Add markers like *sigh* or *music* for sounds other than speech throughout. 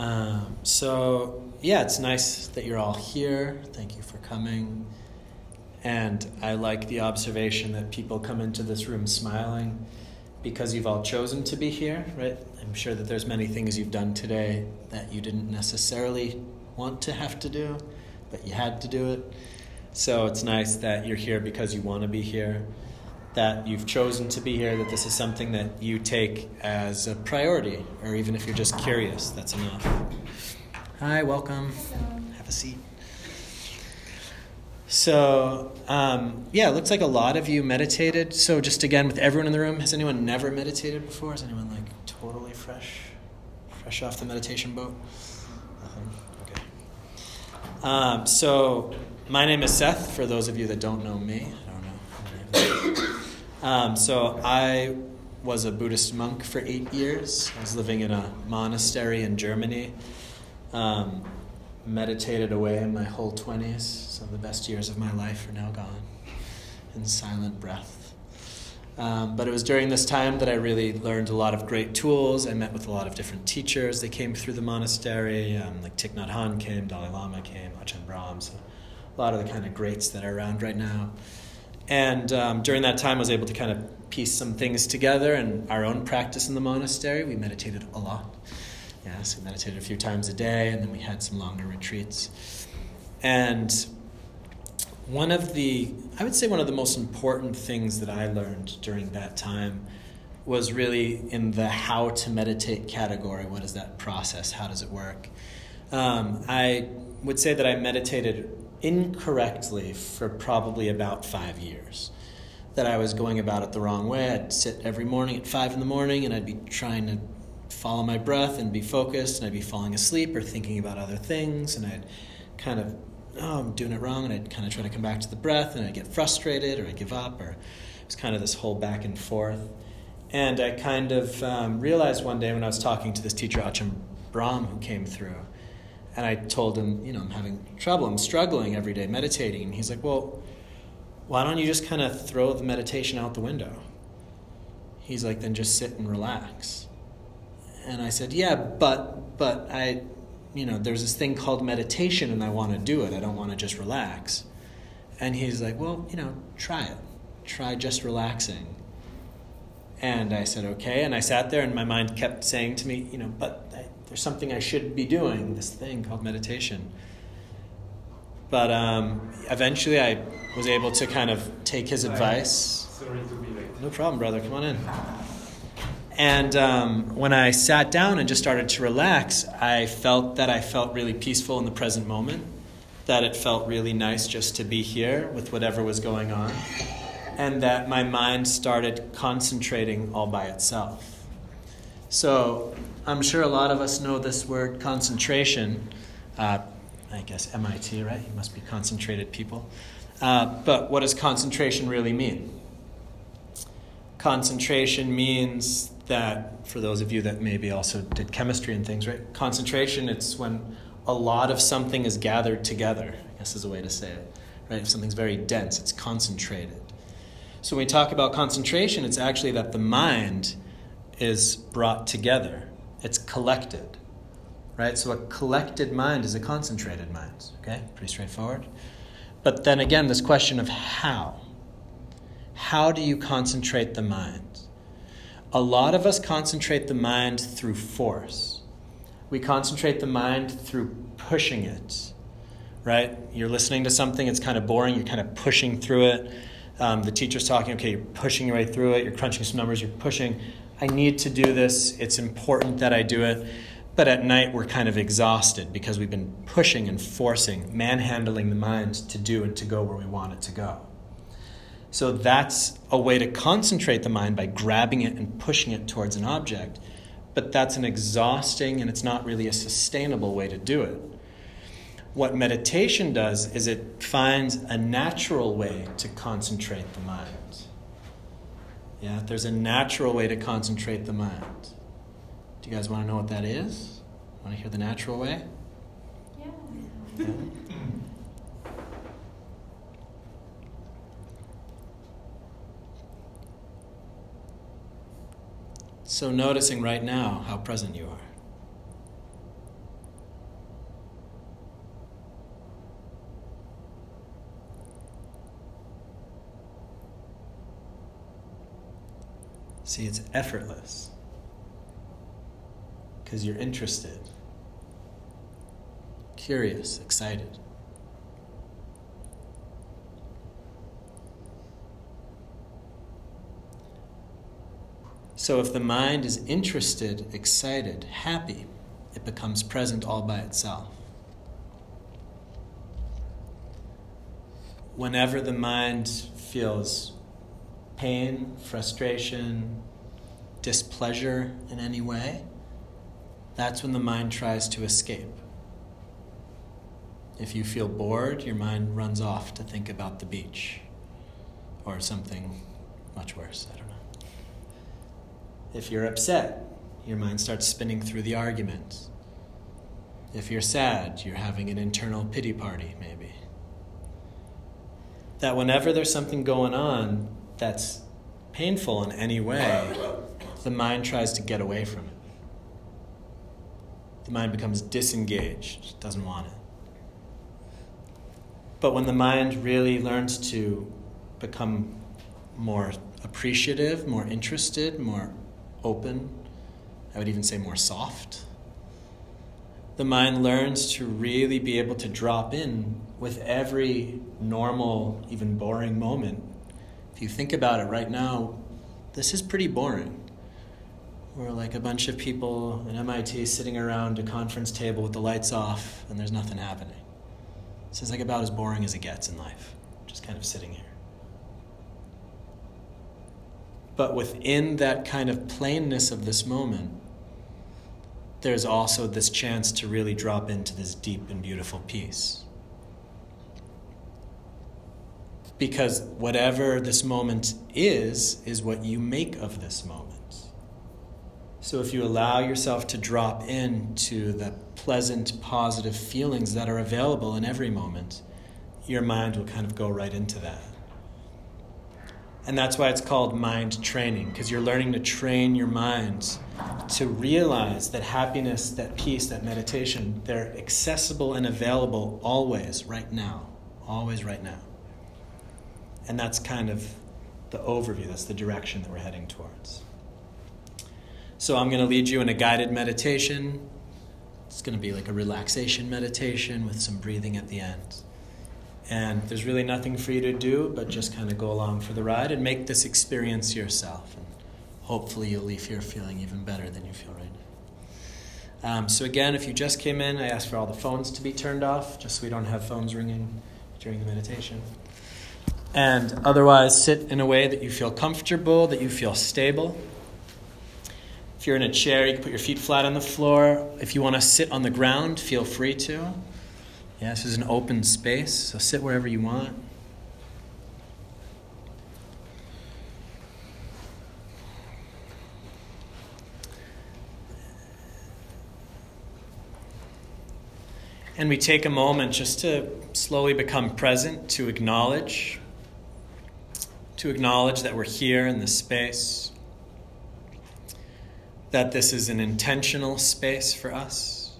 Um, so, yeah, it's nice that you're all here. Thank you for coming. And I like the observation that people come into this room smiling because you've all chosen to be here, right? I'm sure that there's many things you've done today that you didn't necessarily want to have to do, but you had to do it. So it's nice that you're here because you want to be here, that you've chosen to be here, that this is something that you take as a priority, or even if you're just curious, that's enough. Hi, welcome. Have a seat. So, um, yeah, it looks like a lot of you meditated. So, just again, with everyone in the room, has anyone never meditated before? Is anyone like totally fresh, fresh off the meditation boat? Nothing? Okay. Um, so, my name is Seth, for those of you that don't know me. I don't know. Um, so, I was a Buddhist monk for eight years. I was living in a monastery in Germany. Um, meditated away in my whole 20s. Some of the best years of my life are now gone in silent breath. Um, but it was during this time that I really learned a lot of great tools. I met with a lot of different teachers. They came through the monastery, um, like Thich Nhat Hanh came, Dalai Lama came, Ajahn Brahm, so a lot of the kind of greats that are around right now. And um, during that time, I was able to kind of piece some things together and our own practice in the monastery. We meditated a lot. Yeah, we meditated a few times a day, and then we had some longer retreats. And one of the, I would say, one of the most important things that I learned during that time was really in the how to meditate category. What is that process? How does it work? Um, I would say that I meditated incorrectly for probably about five years. That I was going about it the wrong way. I'd sit every morning at five in the morning and I'd be trying to follow my breath and be focused, and I'd be falling asleep or thinking about other things, and I'd kind of, oh, I'm doing it wrong, and I'd kind of try to come back to the breath, and I'd get frustrated or I'd give up, or it was kind of this whole back and forth. And I kind of um, realized one day when I was talking to this teacher, Ajahn Brahm, who came through, and I told him, you know, I'm having trouble, I'm struggling every day meditating. And he's like, well, why don't you just kind of throw the meditation out the window? He's like, then just sit and relax. And I said, yeah, but, but I, you know, there's this thing called meditation and I want to do it. I don't want to just relax. And he's like, well, you know, try it. Try just relaxing. And I said, okay. And I sat there and my mind kept saying to me, you know, but there's something I should be doing, this thing called meditation. But um, eventually I was able to kind of take his advice. Sorry to be late. No problem, brother. Come on in. And um, when I sat down and just started to relax, I felt that I felt really peaceful in the present moment, that it felt really nice just to be here with whatever was going on, and that my mind started concentrating all by itself. So I'm sure a lot of us know this word concentration. Uh, I guess MIT, right? You must be concentrated people. Uh, but what does concentration really mean? Concentration means that, for those of you that maybe also did chemistry and things, right? Concentration, it's when a lot of something is gathered together, I guess is a way to say it, right? If something's very dense, it's concentrated. So when we talk about concentration, it's actually that the mind is brought together, it's collected, right? So a collected mind is a concentrated mind, okay? Pretty straightforward. But then again, this question of how. How do you concentrate the mind? A lot of us concentrate the mind through force. We concentrate the mind through pushing it, right? You're listening to something, it's kind of boring, you're kind of pushing through it. Um, the teacher's talking, okay, you're pushing your way through it, you're crunching some numbers, you're pushing. I need to do this, it's important that I do it. But at night, we're kind of exhausted because we've been pushing and forcing, manhandling the mind to do and to go where we want it to go. So that's a way to concentrate the mind by grabbing it and pushing it towards an object. But that's an exhausting and it's not really a sustainable way to do it. What meditation does is it finds a natural way to concentrate the mind. Yeah, there's a natural way to concentrate the mind. Do you guys want to know what that is? Want to hear the natural way? Yeah. Yeah. So, noticing right now how present you are. See, it's effortless because you're interested, curious, excited. So, if the mind is interested, excited, happy, it becomes present all by itself. Whenever the mind feels pain, frustration, displeasure in any way, that's when the mind tries to escape. If you feel bored, your mind runs off to think about the beach or something much worse. I don't know. If you're upset, your mind starts spinning through the argument. If you're sad, you're having an internal pity party, maybe. That whenever there's something going on that's painful in any way, the mind tries to get away from it. The mind becomes disengaged, doesn't want it. But when the mind really learns to become more appreciative, more interested, more open, I would even say more soft. The mind learns to really be able to drop in with every normal, even boring moment. You think about it right now, this is pretty boring. We're like a bunch of people in MIT sitting around a conference table with the lights off and there's nothing happening. This is like about as boring as it gets in life, just kind of sitting here. But within that kind of plainness of this moment, there's also this chance to really drop into this deep and beautiful peace. Because whatever this moment is, is what you make of this moment. So if you allow yourself to drop into the pleasant, positive feelings that are available in every moment, your mind will kind of go right into that. And that's why it's called mind training, because you're learning to train your mind to realize that happiness, that peace, that meditation, they're accessible and available always, right now. Always, right now. And that's kind of the overview, that's the direction that we're heading towards. So I'm going to lead you in a guided meditation. It's going to be like a relaxation meditation with some breathing at the end. And there's really nothing for you to do but just kind of go along for the ride and make this experience yourself. And hopefully you'll leave here feeling even better than you feel right now. Um, so, again, if you just came in, I asked for all the phones to be turned off just so we don't have phones ringing during the meditation. And otherwise, sit in a way that you feel comfortable, that you feel stable. If you're in a chair, you can put your feet flat on the floor. If you want to sit on the ground, feel free to. Yeah, this is an open space, so sit wherever you want. And we take a moment just to slowly become present, to acknowledge, to acknowledge that we're here in this space, that this is an intentional space for us.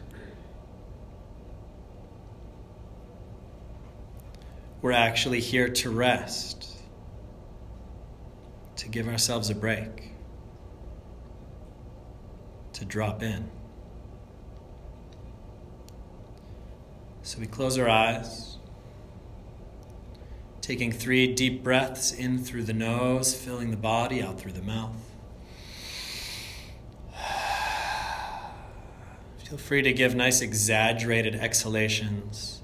We're actually here to rest, to give ourselves a break, to drop in. So we close our eyes, taking three deep breaths in through the nose, filling the body out through the mouth. *sighs* Feel free to give nice exaggerated exhalations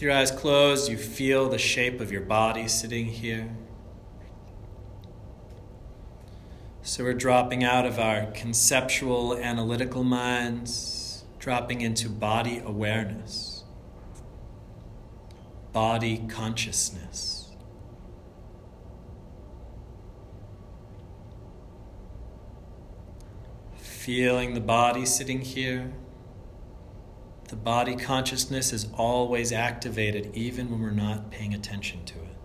With your eyes closed, you feel the shape of your body sitting here. So we're dropping out of our conceptual, analytical minds, dropping into body awareness, body consciousness. Feeling the body sitting here. The body consciousness is always activated, even when we're not paying attention to it.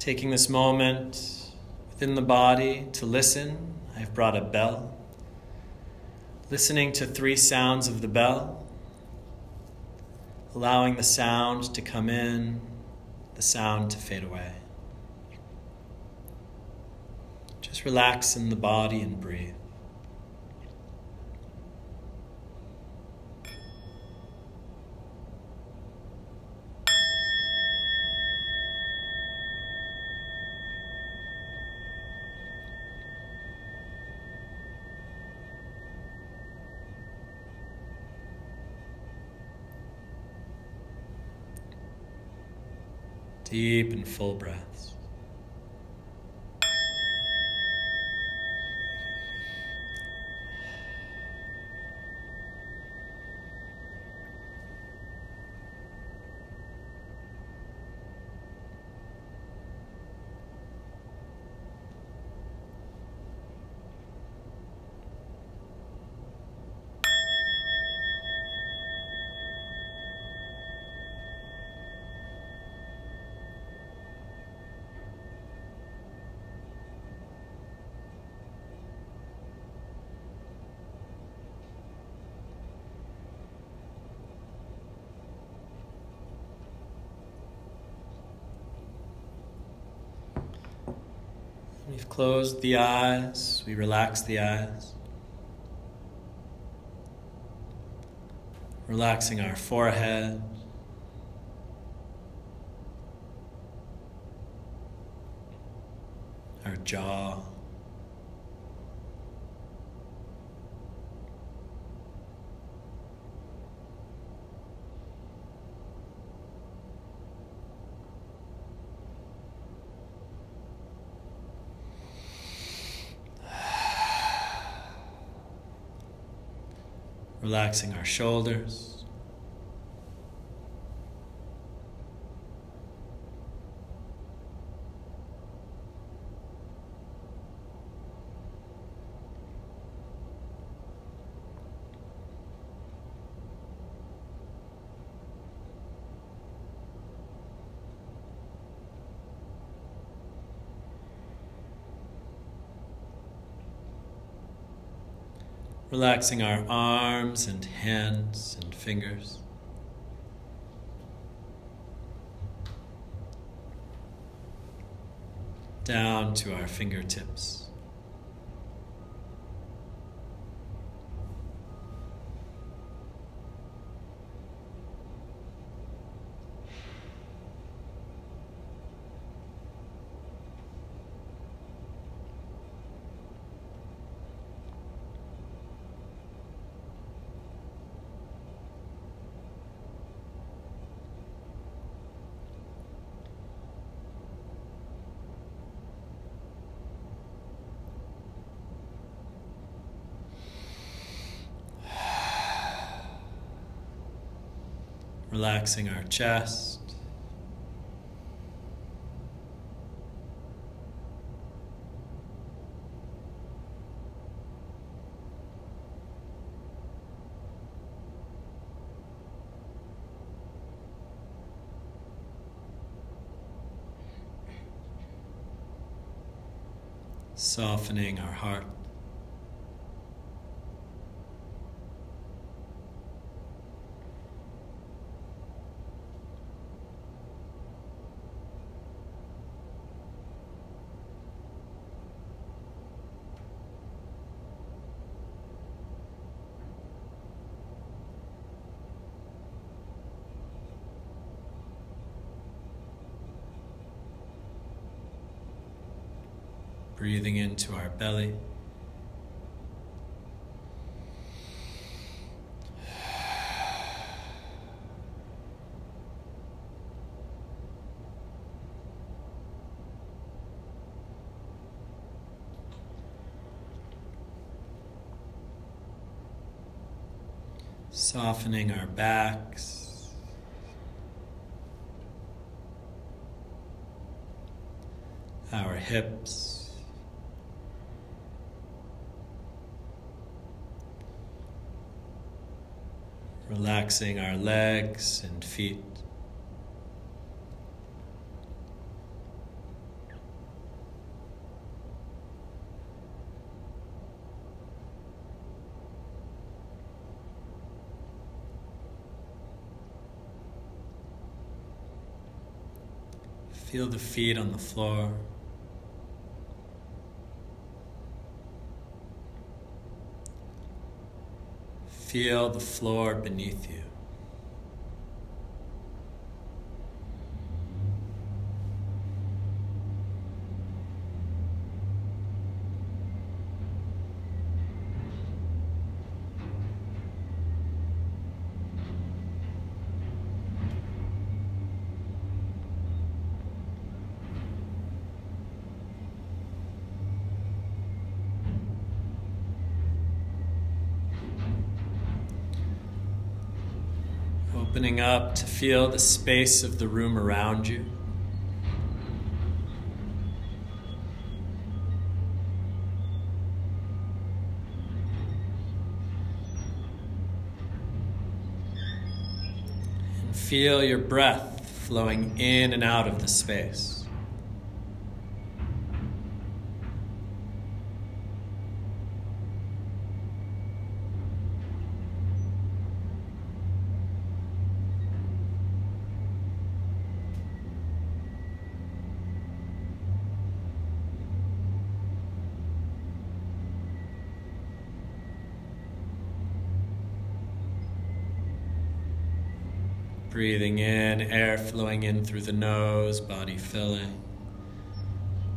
Taking this moment within the body to listen, I've brought a bell. Listening to three sounds of the bell, allowing the sound to come in, the sound to fade away. Just relax in the body and breathe. Deep and full breaths. We've closed the eyes, we relax the eyes. Relaxing our forehead. Our jaw. Relaxing our shoulders. Relaxing our arms and hands and fingers. Down to our fingertips. Relaxing our chest. Softening our heart. Breathing into our belly. Softening our backs. Our hips. relaxing our legs and feet. Feel the feet on the floor. Feel the floor beneath you. Opening up to feel the space of the room around you. And feel your breath flowing in and out of the space. Breathing in, air flowing in through the nose, body filling.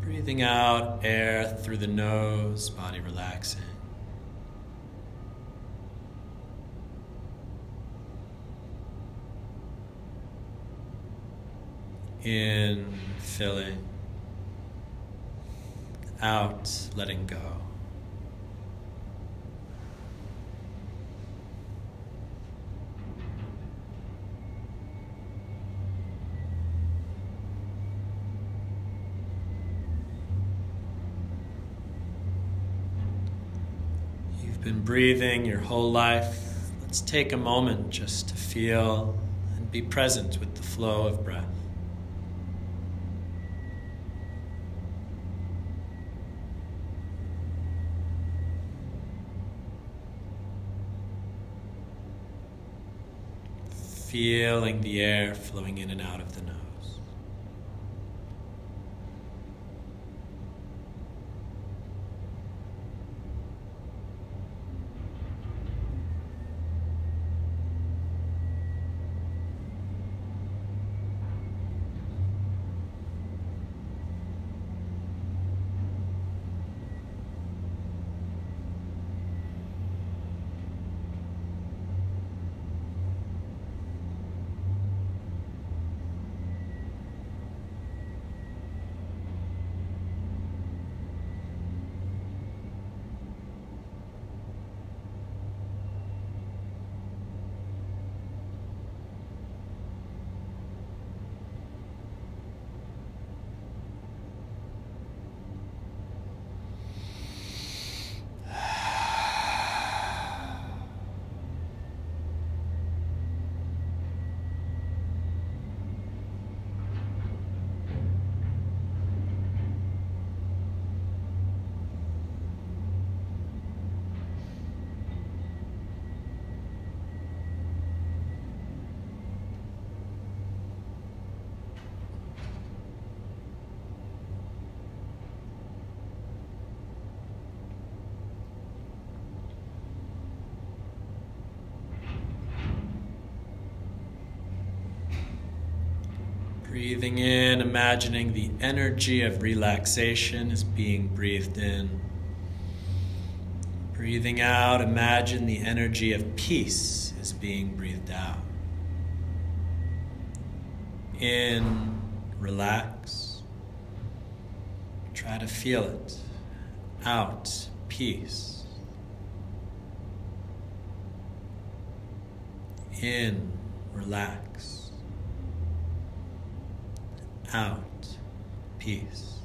Breathing out, air through the nose, body relaxing. In, filling. Out, letting go. You've been breathing your whole life. Let's take a moment just to feel and be present with the flow of breath. Feeling the air flowing in and out of the nose. Breathing in, imagining the energy of relaxation is being breathed in. Breathing out, imagine the energy of peace is being breathed out. In, relax. Try to feel it. Out, peace. In, relax out, peace.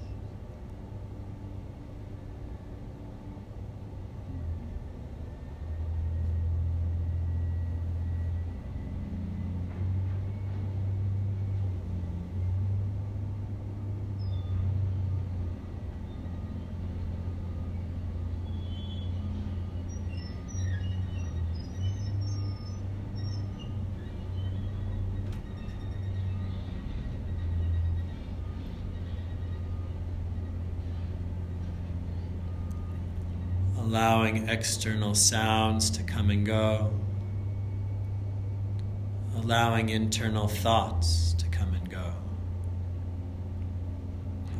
Allowing external sounds to come and go, allowing internal thoughts to come and go,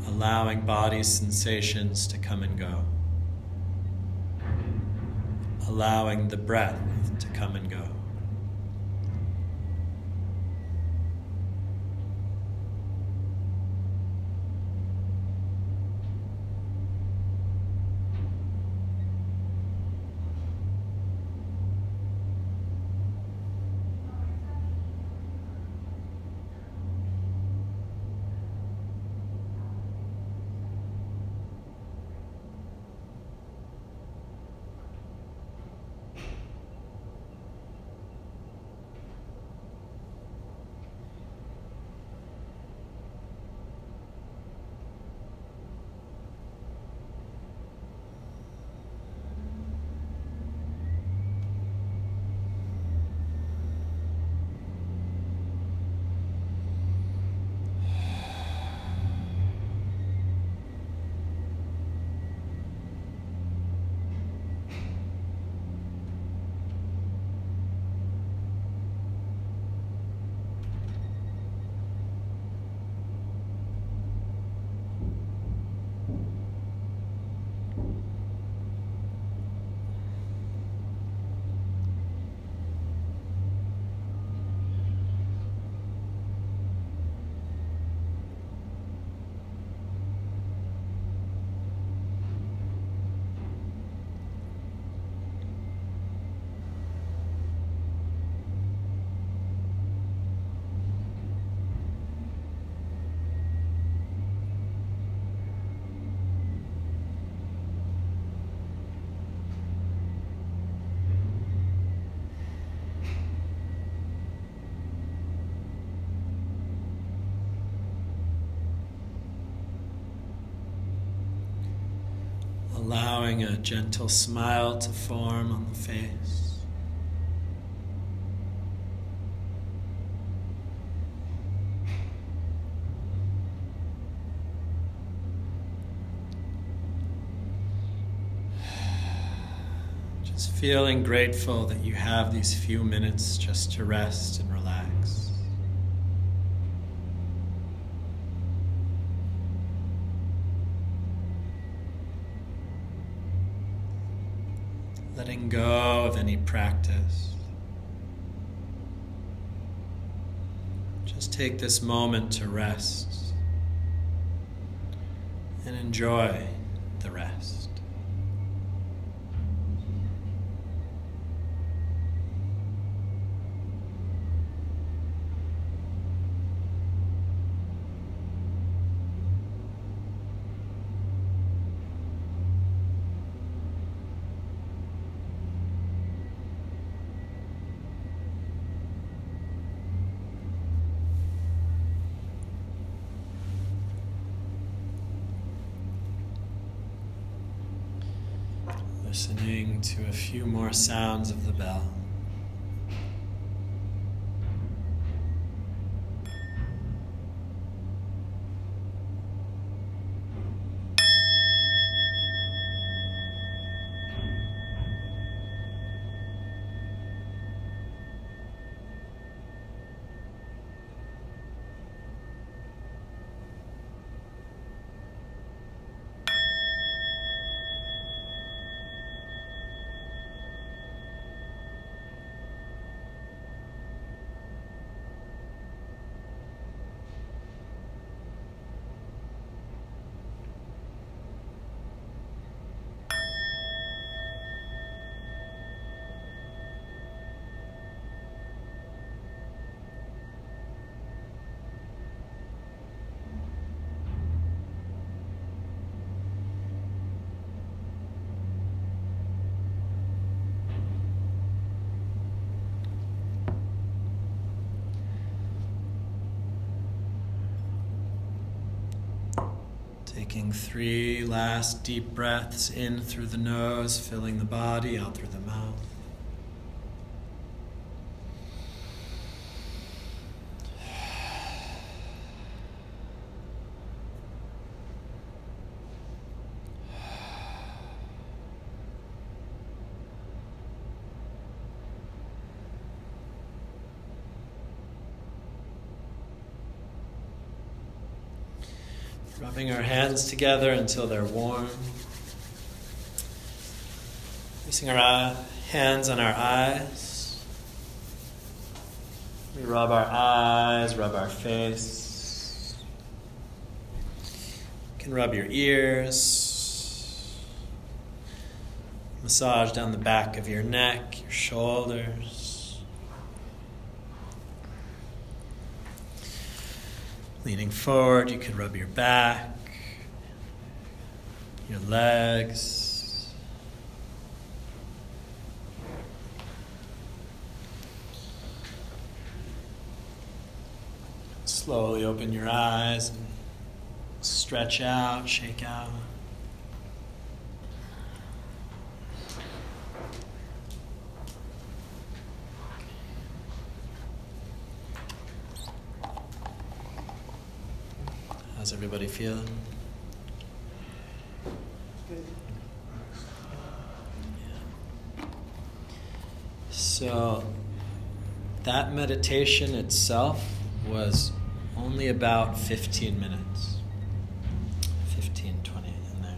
allowing body sensations to come and go, allowing the breath to come and go. Allowing a gentle smile to form on the face. Just feeling grateful that you have these few minutes just to rest and relax. letting go of any practice. Just take this moment to rest and enjoy the rest. Listening to a few more sounds of the bell. Taking three last deep breaths in through the nose, filling the body, out through the mouth. Rubbing our hands together until they're warm. Placing our eye, hands on our eyes. We rub our eyes, rub our face. You can rub your ears. Massage down the back of your neck, your shoulders. Leaning forward, you could rub your back, your legs. Slowly open your eyes and stretch out, shake out. Everybody? Yeah. So, that meditation itself was only about 15 minutes. 15, 20 in there.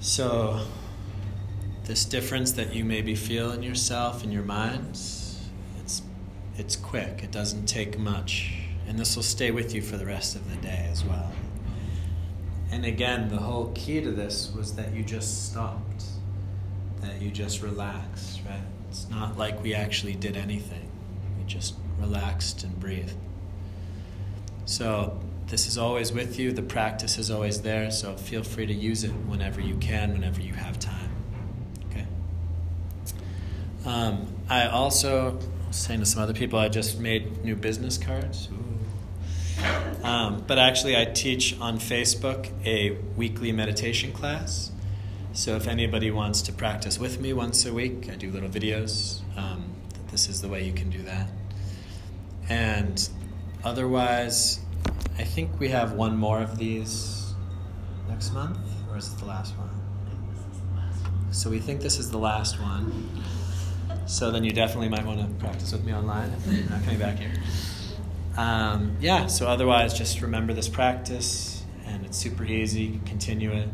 So, this difference that you maybe feel in yourself, in your minds, it's, it's quick. It doesn't take much. And this will stay with you for the rest of the day as well. And again, the whole key to this was that you just stopped, that you just relaxed, right? It's not like we actually did anything. We just relaxed and breathed. So, this is always with you. The practice is always there. So, feel free to use it whenever you can, whenever you have time. Okay? Um, I also was saying to some other people, I just made new business cards. Um, but actually, I teach on Facebook a weekly meditation class. So if anybody wants to practice with me once a week, I do little videos. Um, this is the way you can do that. And otherwise, I think we have one more of these next month, or is it the last one? So we think this is the last one. So then you definitely might want to practice with me online if you're not coming back here. Um, yeah, so otherwise, just remember this practice, and it's super easy. Continue it.